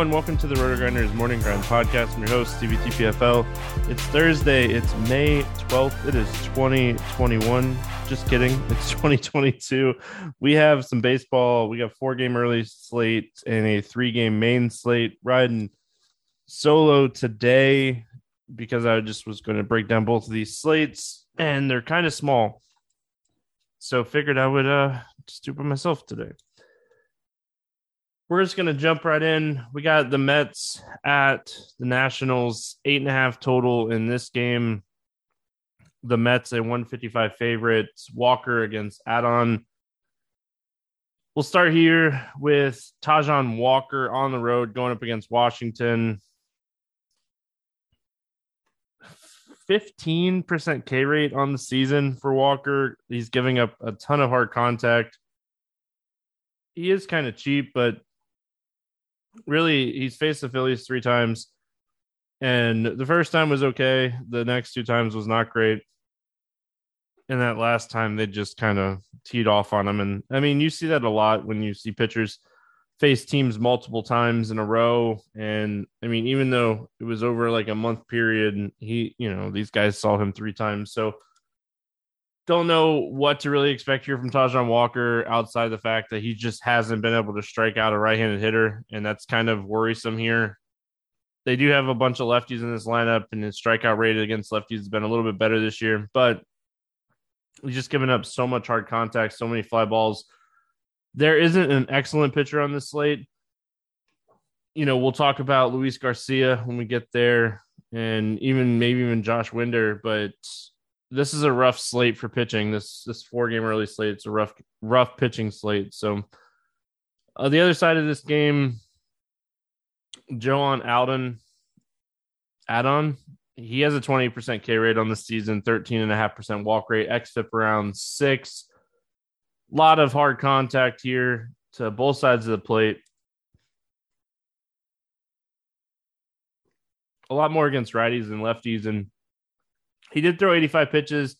everyone, welcome to the RotoGrinders Morning Grind Podcast. I'm your host, Stevie TPFL. It's Thursday, it's May 12th, it is 2021. Just kidding, it's 2022. We have some baseball, we got four game early slate and a three game main slate riding solo today because I just was going to break down both of these slates and they're kind of small. So figured I would uh just do it by myself today we're just going to jump right in. We got the Mets at the Nationals, eight and a half total in this game. The Mets, a 155 favorites. Walker against Adon. We'll start here with Taijuan Walker on the road going up against Washington. 15% K rate on the season for Walker. He's giving up a ton of hard contact. He is kind of cheap, but really he's faced the Phillies three times, and the first time was okay. The next two times was not great. And that last time they just kind of teed off on him. And I mean, you see that a lot when you see pitchers face teams multiple times in a row. And I mean, even though it was over like a month period, he, you know, these guys saw him three times. So don't know what to really expect here from Taijuan Walker outside the fact that he just hasn't been able to strike out a right-handed hitter, and that's kind of worrisome here. They do have a bunch of lefties in this lineup, and his strikeout rate against lefties has been a little bit better this year, but he's just given up so much hard contact, so many fly balls. There isn't an excellent pitcher on this slate. You know, we'll talk about Luis Garcia when we get there, and even maybe even Josh Winder, but this is a rough slate for pitching. This this four game early slate. It's a rough rough pitching slate. So uh, the other side of this game, Joan Alden, Adon, he has a 20% K rate on the season, 13.5% walk rate, XFIP around six. A lot of hard contact here to both sides of the plate. A lot more against righties and lefties. And he did throw 85 pitches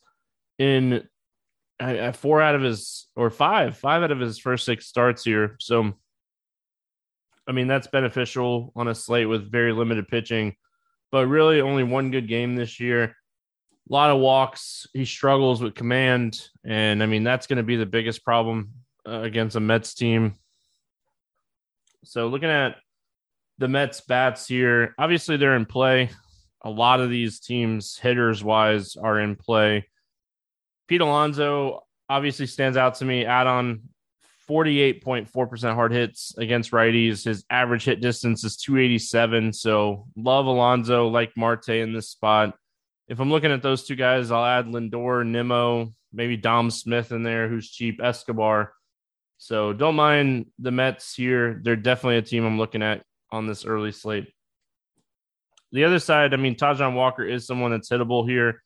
in uh, four out of his or five, five out of his first six starts here. So, I mean, that's beneficial on a slate with very limited pitching, but really only one good game this year. A lot of walks. He struggles with command. And I mean, that's going to be the biggest problem uh, against a Mets team. So, looking at the Mets bats here, obviously they're in play a lot of these teams, hitters wise, are in play. Pete Alonso obviously stands out to me. Add on 48.4% hard hits against righties. His average hit distance is 287. So love Alonso, like Marte in this spot. If I'm looking at those two guys, I'll add Lindor, Nimmo, maybe Dom Smith in there, who's cheap, Escobar. So don't mind the Mets here. They're definitely a team I'm looking at on this early slate the other side, I mean, Taijuan Walker is someone that's hittable here.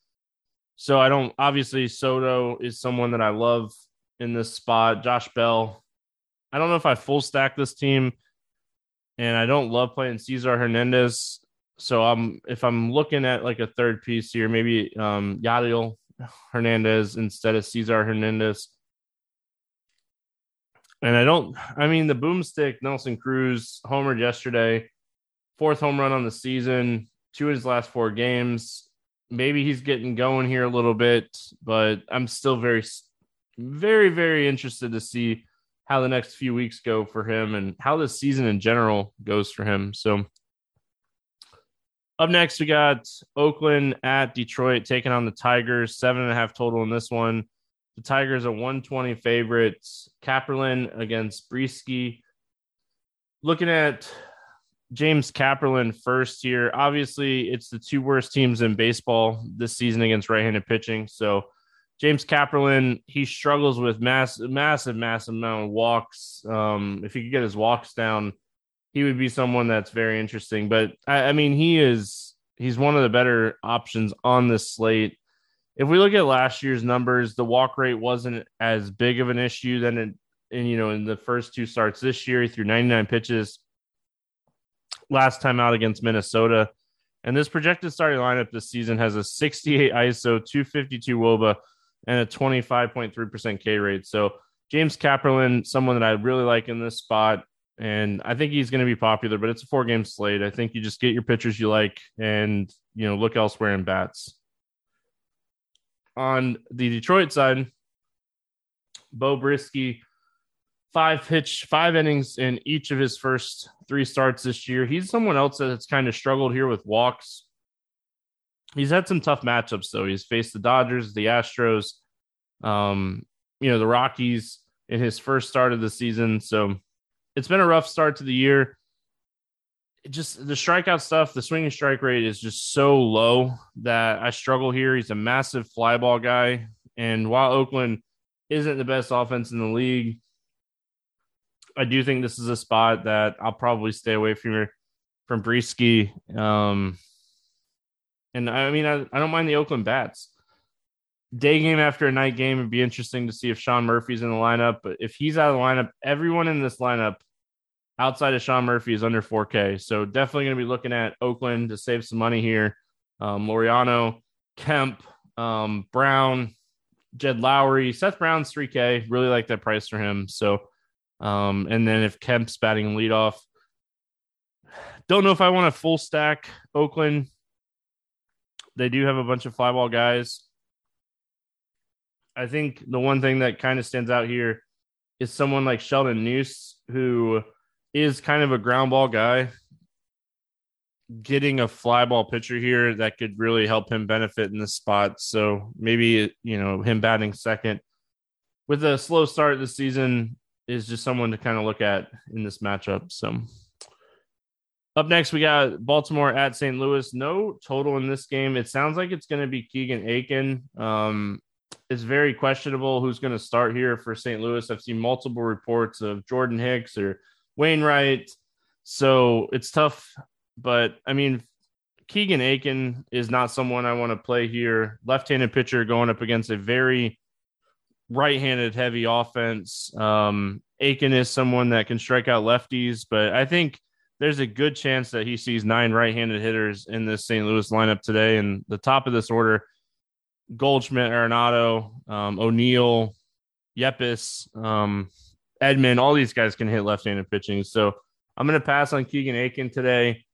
So I don't obviously Soto is someone that I love in this spot. Josh Bell. I don't know if I full stack this team, and I don't love playing Cesar Hernandez. So I'm if I'm looking at like a third piece here, maybe um Yadiel Hernandez instead of Cesar Hernandez. And I don't I mean the boomstick Nelson Cruz homered yesterday fourth home run on the season, two of his last four games. Maybe he's getting going here a little bit, but I'm still very, very, very interested to see how the next few weeks go for him and how the season in general goes for him. So, up next, we got Oakland at Detroit taking on the Tigers, seven and a half total in this one. The Tigers are 120 favorites. Kaprielian against Brieske. Looking at James Kaprielian first here. Obviously, it's the two worst teams in baseball this season against right-handed pitching. So James Kaprielian, he struggles with mass, massive, massive amount of walks. Um, if he could get his walks down, he would be someone that's very interesting. But I, I mean, he is he's one of the better options on this slate. If we look at last year's numbers, the walk rate wasn't as big of an issue than it, and you know, in the first two starts this year, he threw 99 pitches last time out against Minnesota. And this projected starting lineup this season has a 68 ISO, 252 WOBA, and a 25.3% K rate. So James Kaprielian, someone that I really like in this spot. and I think he's going to be popular. But it's a four game slate. I think you just get your pitchers you like, and you know look elsewhere in bats. On the Detroit side, Bo Brieske, five pitch, five innings in each of his first three starts this year. He's someone else that's kind of struggled here with walks. He's had some tough matchups though. He's faced the Dodgers, the Astros, um, you know, the Rockies in his first start of the season. So it's been a rough start to the year. It just the strikeout stuff, the swinging strike rate is just so low that I struggle here. He's a massive flyball guy. And while Oakland isn't the best offense in the league, I do think this is a spot that I'll probably stay away from from Brieske. Um, and I mean, I, I don't mind the Oakland bats day game after a night game. It'd be interesting to see if Sean Murphy's in the lineup. But if he's out of the lineup, everyone in this lineup outside of Sean Murphy is under 4K. So definitely going to be looking at Oakland to save some money here. Um, Laureano, Kemp, um, Brown, Jed Lowrie, Seth Brown's 3K. Really like that price for him. So, um, and then if Kemp's batting leadoff, don't know if I want a full stack Oakland. They do have a bunch of fly ball guys. I think the one thing that kind of stands out here is someone like Sheldon Neuse, who is kind of a ground ball guy. Getting a fly ball pitcher here that could really help him benefit in this spot. So maybe, you know, him batting second with a slow start this season is just someone to kind of look at in this matchup. So up next, we got Baltimore at St. Louis. No total in this game. It sounds like it's going to be Keegan Akin. Um, it's very questionable who's going to start here for St. Louis. I've seen multiple reports of Jordan Hicks or Wainwright. So it's tough. But I mean, Keegan Akin is not someone I want to play here. Left handed pitcher going up against a very right handed heavy offense. Um, Akin is someone that can strike out lefties, but I think there's a good chance that he sees nine right handed hitters in this St. Louis lineup today. And the top of this order Goldschmidt, Arenado, um, O'Neill, Yepez, um, Edman, all these guys can hit left-handed pitching. So I'm going to pass on Keegan Akin today,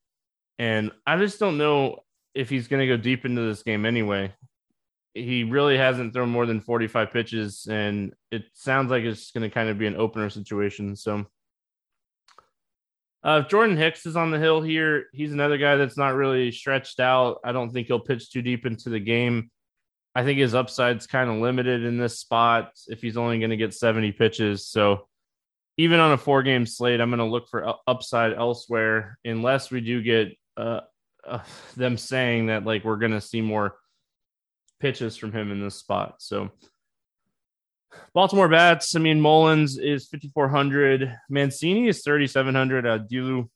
and I just don't know if he's going to go deep into this game anyway. He really hasn't thrown more than 45 pitches, and it sounds like it's going to kind of be an opener situation. So. Uh, Jordan Hicks is on the hill here. He's another guy that's not really stretched out. I don't think he'll pitch too deep into the game. I think his upside's kind of limited in this spot if he's only going to get 70 pitches. So even on a four game slate, I'm going to look for upside elsewhere unless we do get uh, uh, them saying that like we're going to see more pitches from him in this spot. So Baltimore bats. I mean, Mullins is 5,400. Mancini is 3,700. I do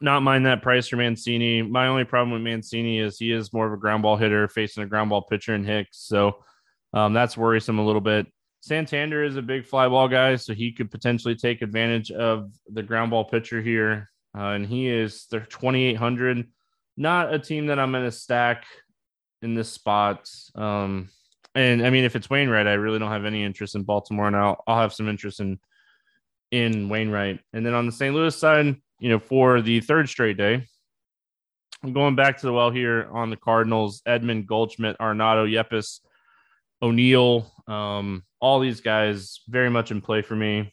not mind that price for Mancini. My only problem with Mancini is he is more of a ground ball hitter facing a ground ball pitcher in Hicks. So um, that's worrisome a little bit. Santander is a big fly ball guy, so he could potentially take advantage of the ground ball pitcher here. Uh, and he is the 2,800. Not a team that I'm going to stack in this spot. Um, and I mean, if it's Wainwright, I really don't have any interest in Baltimore, and I'll, I'll have some interest in in Wainwright. And then on the St. Louis side, you know, for the third straight day. I'm going back to the well here on the Cardinals. Edman, Goldschmidt, Arenado, Yepez, O'Neill, um, all these guys very much in play for me.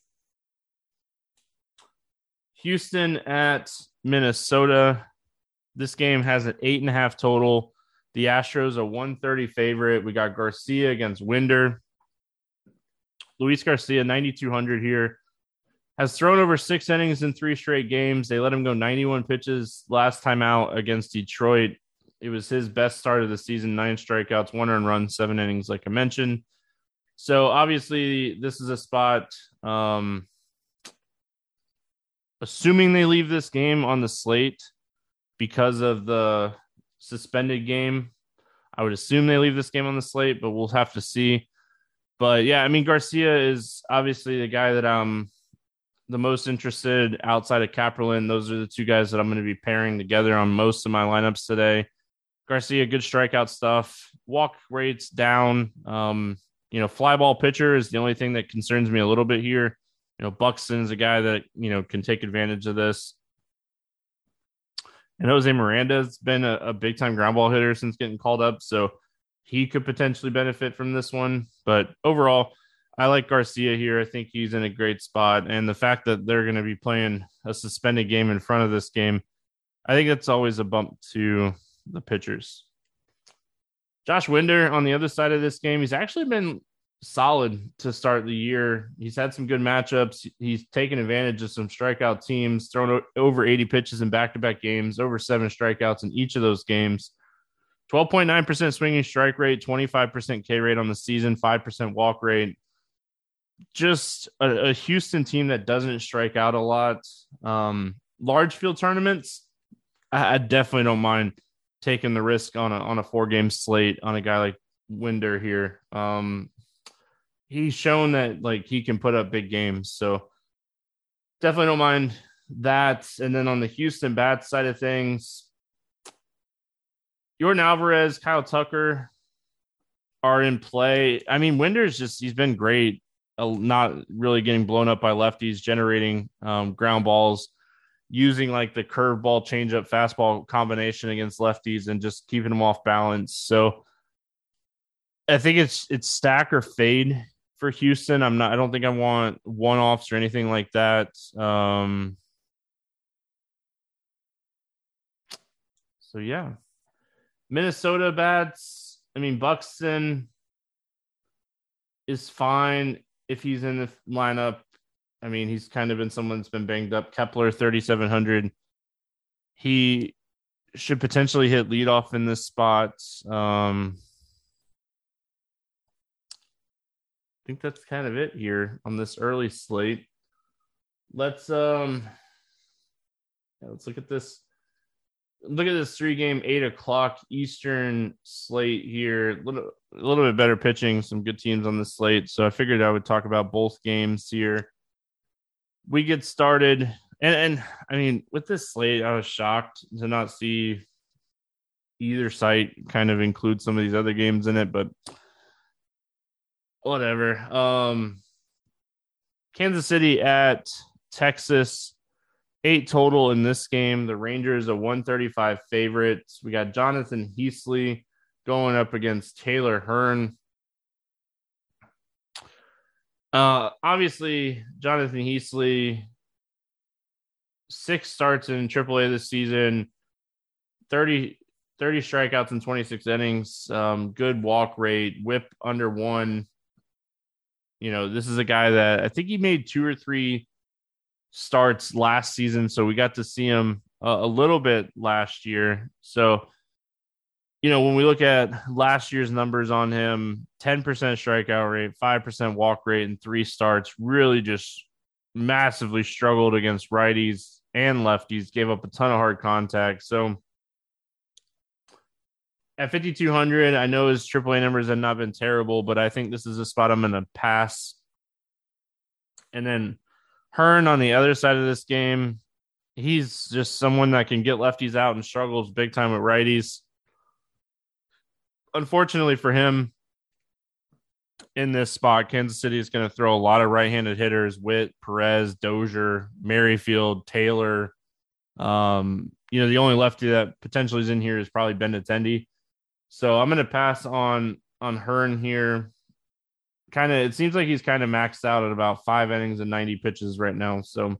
Houston at Minnesota. This game has an eight and a half total. The Astros a 130 favorite. We got Garcia against Winder. Luis Garcia, 9,200 here has thrown over six innings in three straight games. They let him go 91 pitches last time out against Detroit. It was his best start of the season nine strikeouts, one earned run, seven innings, like I mentioned. So obviously, this is a spot. Um, assuming they leave this game on the slate because of the suspended game, I would assume they leave this game on the slate, but we'll have to see. But yeah, I mean, Garcia is obviously the guy that I'm the most interested outside of Kaprielian. Those are the two guys that I'm going to be pairing together on most of my lineups today. Garcia, good strikeout stuff. Walk rates down. Um, you know, fly ball pitcher is the only thing that concerns me a little bit here. You know, Buxton is a guy that, you know, can take advantage of this. And Jose Miranda's been a, a big time ground ball hitter since getting called up. So he could potentially benefit from this one. But overall, I like Garcia here. I think he's in a great spot. And the fact that they're going to be playing a suspended game in front of this game, I think that's always a bump to the pitchers. Josh Winder on the other side of this game, he's actually been solid to start the year. He's had some good matchups. He's taken advantage of some strikeout teams, thrown over 80 pitches in back to back games, over seven strikeouts in each of those games. 12.9% swinging strike rate, 25% K rate on the season, 5% walk rate. Just a, a Houston team that doesn't strike out a lot. Um, large field tournaments, I, I definitely don't mind taking the risk on a on a four game slate on a guy like Winder here. Um, he's shown that like he can put up big games, so definitely don't mind that. And then on the Houston bat side of things, Yordan Alvarez, Kyle Tucker are in play. I mean, Winder's just he's been great, not really getting blown up by lefties, generating um, ground balls using like the curveball, changeup, fastball combination against lefties and just keeping them off balance. So I think it's it's stack or fade for Houston. I'm not. I don't think I want one offs or anything like that. Um, so yeah, Minnesota bats. I mean Buxton is fine if he's in the lineup. I mean, he's kind of been someone that's been banged up. Kepler, 3,700. He should potentially hit leadoff in this spot. Um, I think that's kind of it here on this early slate. Let's um, yeah, let's look at this. Look at this three game eight o'clock Eastern slate here. A little, a little bit better pitching, some good teams on the slate. So I figured I would talk about both games here we get started, and and I mean, with this slate, I was shocked to not see either site kind of include some of these other games in it, but whatever. Um, Kansas City at Texas, eight total in this game. The Rangers a 135 favorites. We got Jonathan Heasley going up against Taylor Hearn. Uh, obviously, Jonathan Heasley, six starts in AAA this season, 30, 30 strikeouts in 26 innings, um, good walk rate, whip under one. You know, this is a guy that I think he made two or three starts last season. So we got to see him a, a little bit last year. So you know, when we look at last year's numbers on him, 10% strikeout rate, 5% walk rate, and three starts, really just massively struggled against righties and lefties, gave up a ton of hard contact. So at 5,200, I know his AAA numbers have not been terrible, but I think this is a spot I'm to pass. And then Hearn on the other side of this game, he's just someone that can get lefties out and struggles big time with righties unfortunately for him, in this spot, Kansas City is going to throw a lot of right-handed hitters: Witt, Perez, Dozier, Merrifield, Taylor. Um, you know, the only lefty that potentially is in here is probably Ben Benintendi. So I'm going to pass on on Hearn here. Kind of, it seems like he's kind of maxed out at about five innings and 90 pitches right now. So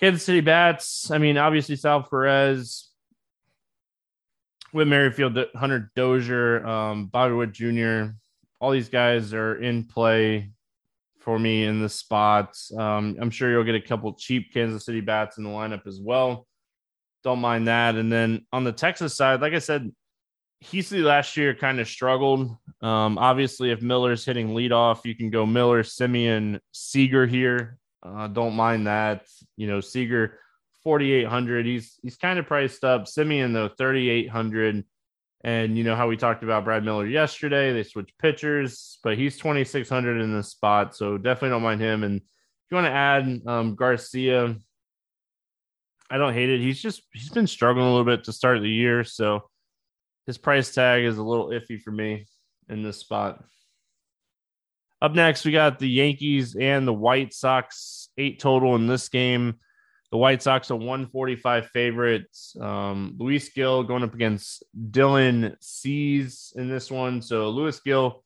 Kansas City bats. I mean, obviously Sal Perez, with Merrifield, Hunter Dozier, um, Bobby Witt Jr., all these guys are in play for me in the spots. Um, I'm sure you'll get a couple cheap Kansas City bats in the lineup as well. Don't mind that. And then on the Texas side, like I said, Heasley last year kind of struggled. Um, obviously, if Miller's hitting leadoff, you can go Miller, Semien, Seager here. Uh, don't mind that. You know, Seager 4,800. He's he's kind of priced up. Semien, though 3,800. And you know how we talked about Brad Miller yesterday. They switched pitchers, but he's 2,600 in this spot, so definitely don't mind him. And if you want to add um, Garcia, I don't hate it. He's just he's been struggling a little bit to start the year, so his price tag is a little iffy for me in this spot. Up next, we got the Yankees and the White Sox, eight total in this game. The White Sox are 145 favorites. Um, Luis Gil going up against Dylan Cease in this one. So Luis Gil,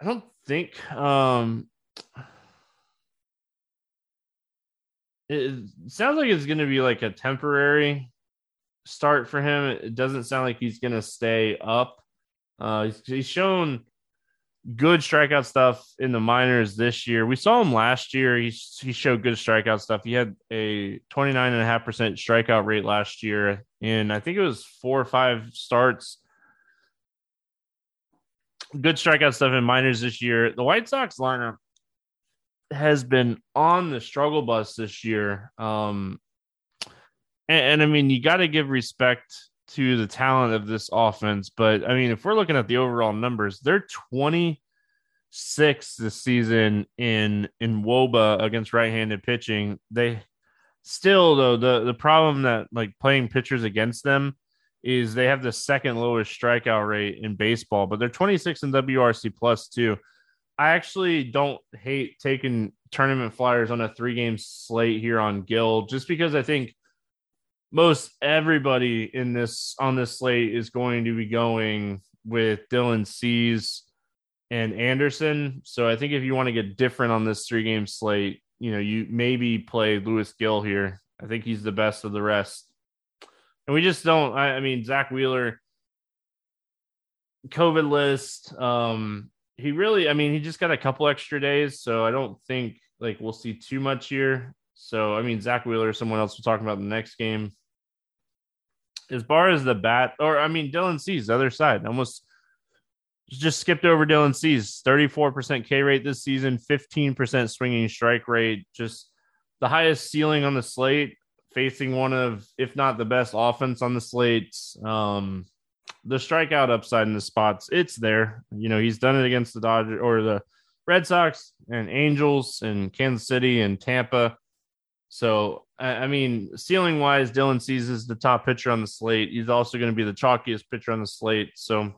I don't think um, it sounds like it's going to be like a temporary start for him. It doesn't sound like he's going to stay up. Uh, he's, he's shown good strikeout stuff in the minors this year. We saw him last year. He, he showed good strikeout stuff. He had a 29.5% strikeout rate last year, and I think it was four or five starts. Good strikeout stuff in minors this year. The White Sox lineup has been on the struggle bus this year. Um, and, and I mean, you got to give respect to the talent of this offense. But I mean, if we're looking at the overall numbers, they're 26 this season in in WOBA against right-handed pitching. They still though the the problem that like playing pitchers against them is they have the second lowest strikeout rate in baseball, but they're 26 in WRC plus too. I actually don't hate taking tournament flyers on a three game slate here on Gil just because I think most everybody in this on this slate is going to be going with Dylan Cease and Anderson. So I think if you want to get different on this three game slate, you know, you maybe play Luis Gil here. I think he's the best of the rest. And we just don't, I, I mean, Zack Wheeler, COVID list. Um, he really, I mean, he just got a couple extra days. So I don't think like we'll see too much here. So, I mean, Zack Wheeler, someone else we're talking about in the next game as far as the bat, or I mean, Dylan Cease, the other side, almost just skipped over Dylan Cease. 34% K rate this season, 15% swinging strike rate, just the highest ceiling on the slate, facing one of, if not the best offense on the slate. Um, the strikeout upside in the spots, it's there. You know, he's done it against the Dodgers or the Red Sox and Angels and Kansas City and Tampa. So I mean, ceiling wise, Dylan Cease is the top pitcher on the slate. He's also going to be the chalkiest pitcher on the slate. So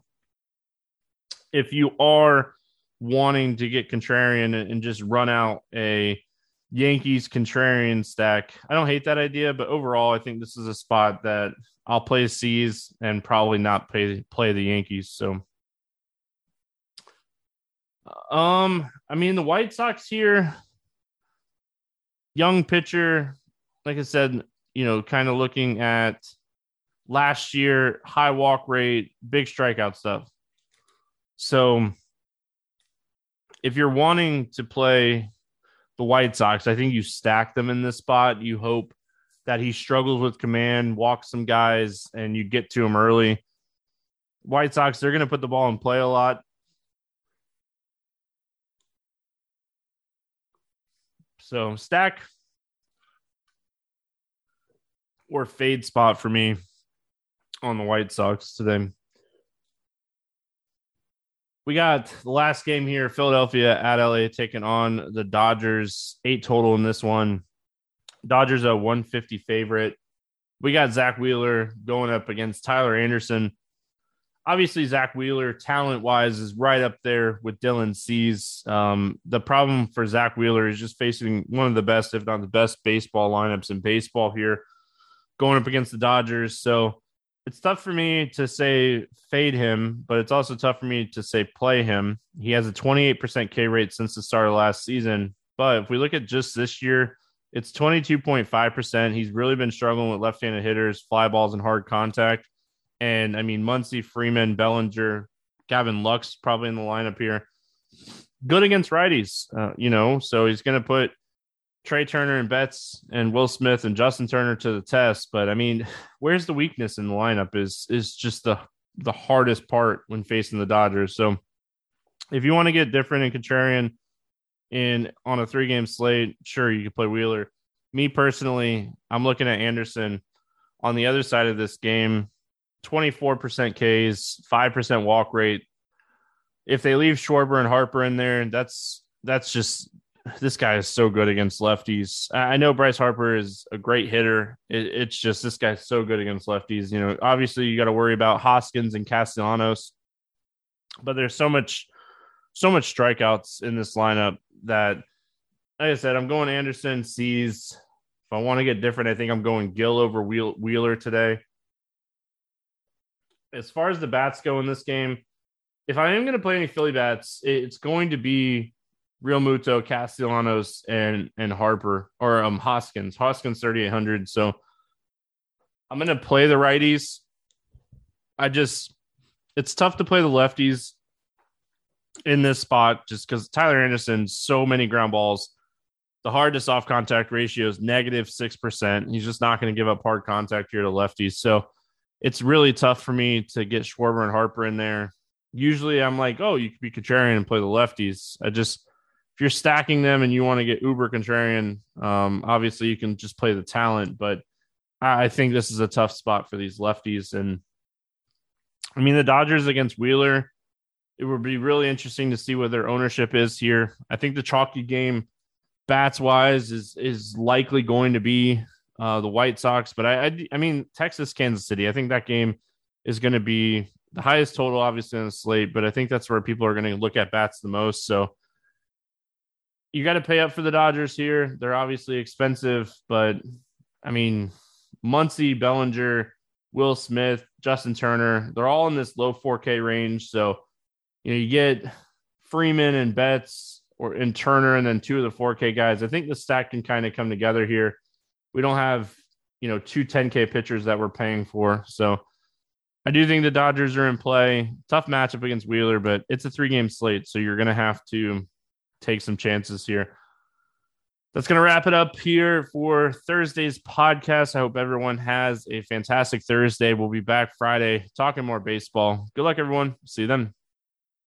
if you are wanting to get contrarian and just run out a Yankees contrarian stack, I don't hate that idea, but overall, I think this is a spot that I'll play Cease and probably not play play the Yankees. So, um, I mean, the White Sox here, young pitcher, like I said, you know, kind of looking at last year, high walk rate, big strikeout stuff. So if you're wanting to play the White Sox, I think you stack them in this spot. You hope that he struggles with command, walks some guys, and you get to him early. White Sox, they're going to put the ball in play a lot. So stack or fade spot for me on the White Sox today. We got the last game here Philadelphia at LA taking on the Dodgers. Eight total in this one. Dodgers a 150 favorite. We got Zack Wheeler going up against Tyler Anderson. Obviously, Zack Wheeler, talent wise, is right up there with Dylan Cease. Um, the problem for Zack Wheeler is just facing one of the best, if not the best, baseball lineups in baseball here going up against the Dodgers. So it's tough for me to say fade him, but it's also tough for me to say play him. He has a 28% K rate since the start of last season. But if we look at just this year, it's 22.5%. He's really been struggling with left handed hitters, fly balls, and hard contact. And I mean, Muncy, Freeman, Bellinger, Gavin Lux probably in the lineup here. Good against righties, uh, you know, so he's going to put Trea Turner and Betts and Will Smith and Justin Turner to the test. But I mean, where's the weakness in the lineup is is just the the hardest part when facing the Dodgers. So if you want to get different and contrarian in on a three game slate, sure you can play Wheeler. Me personally, I'm looking at Anderson on the other side of this game. 24% Ks, 5% walk rate. If they leave Schwarber and Harper in there, that's that's just this guy is so good against lefties. I know Bryce Harper is a great hitter. It, it's just this guy's so good against lefties. You know, obviously you got to worry about Hoskins and Castellanos, but there's so much so much strikeouts in this lineup that, like I said, I'm going Anderson, Cease. If I want to get different, I think I'm going Gil over Wheel- Wheeler today. As far as the bats go in this game, if I am going to play any Philly bats, it's going to be Realmuto, Castellanos, and and Harper or um Hoskins. Hoskins 3800. So I'm going to play the righties. I just it's tough to play the lefties in this spot just because Tyler Anderson so many ground balls. The hard to soft contact ratio is negative six percent. He's just not going to give up hard contact here to lefties. So it's really tough for me to get Schwarber and Harper in there. Usually I'm like, oh, you could be contrarian and play the lefties. I just if you're stacking them and you want to get uber contrarian, um, obviously you can just play the talent, but I think this is a tough spot for these lefties. And I mean, the Dodgers against Wheeler, it would be really interesting to see what their ownership is here. I think the chalky game, bats wise, is is likely going to be uh, the White Sox. But I, I, I mean, Texas, Kansas City. I think that game is going to be the highest total, obviously, on the slate. But I think that's where people are going to look at bats the most. So you got to pay up for the Dodgers here. They're obviously expensive, but I mean, Muncy, Bellinger, Will Smith, Justin Turner, they're all in this low 4K range. So, you know, you get Freeman and Betts or in Turner and then two of the 4K guys. I think the stack can kind of come together here. We don't have, you know, two 10K pitchers that we're paying for. So I do think the Dodgers are in play. Tough matchup against Wheeler, but it's a three game slate. So you're going to have to take some chances here. That's going to wrap it up here for Thursday's podcast. I hope everyone has a fantastic Thursday. We'll be back Friday talking more baseball. Good luck, everyone. See you then.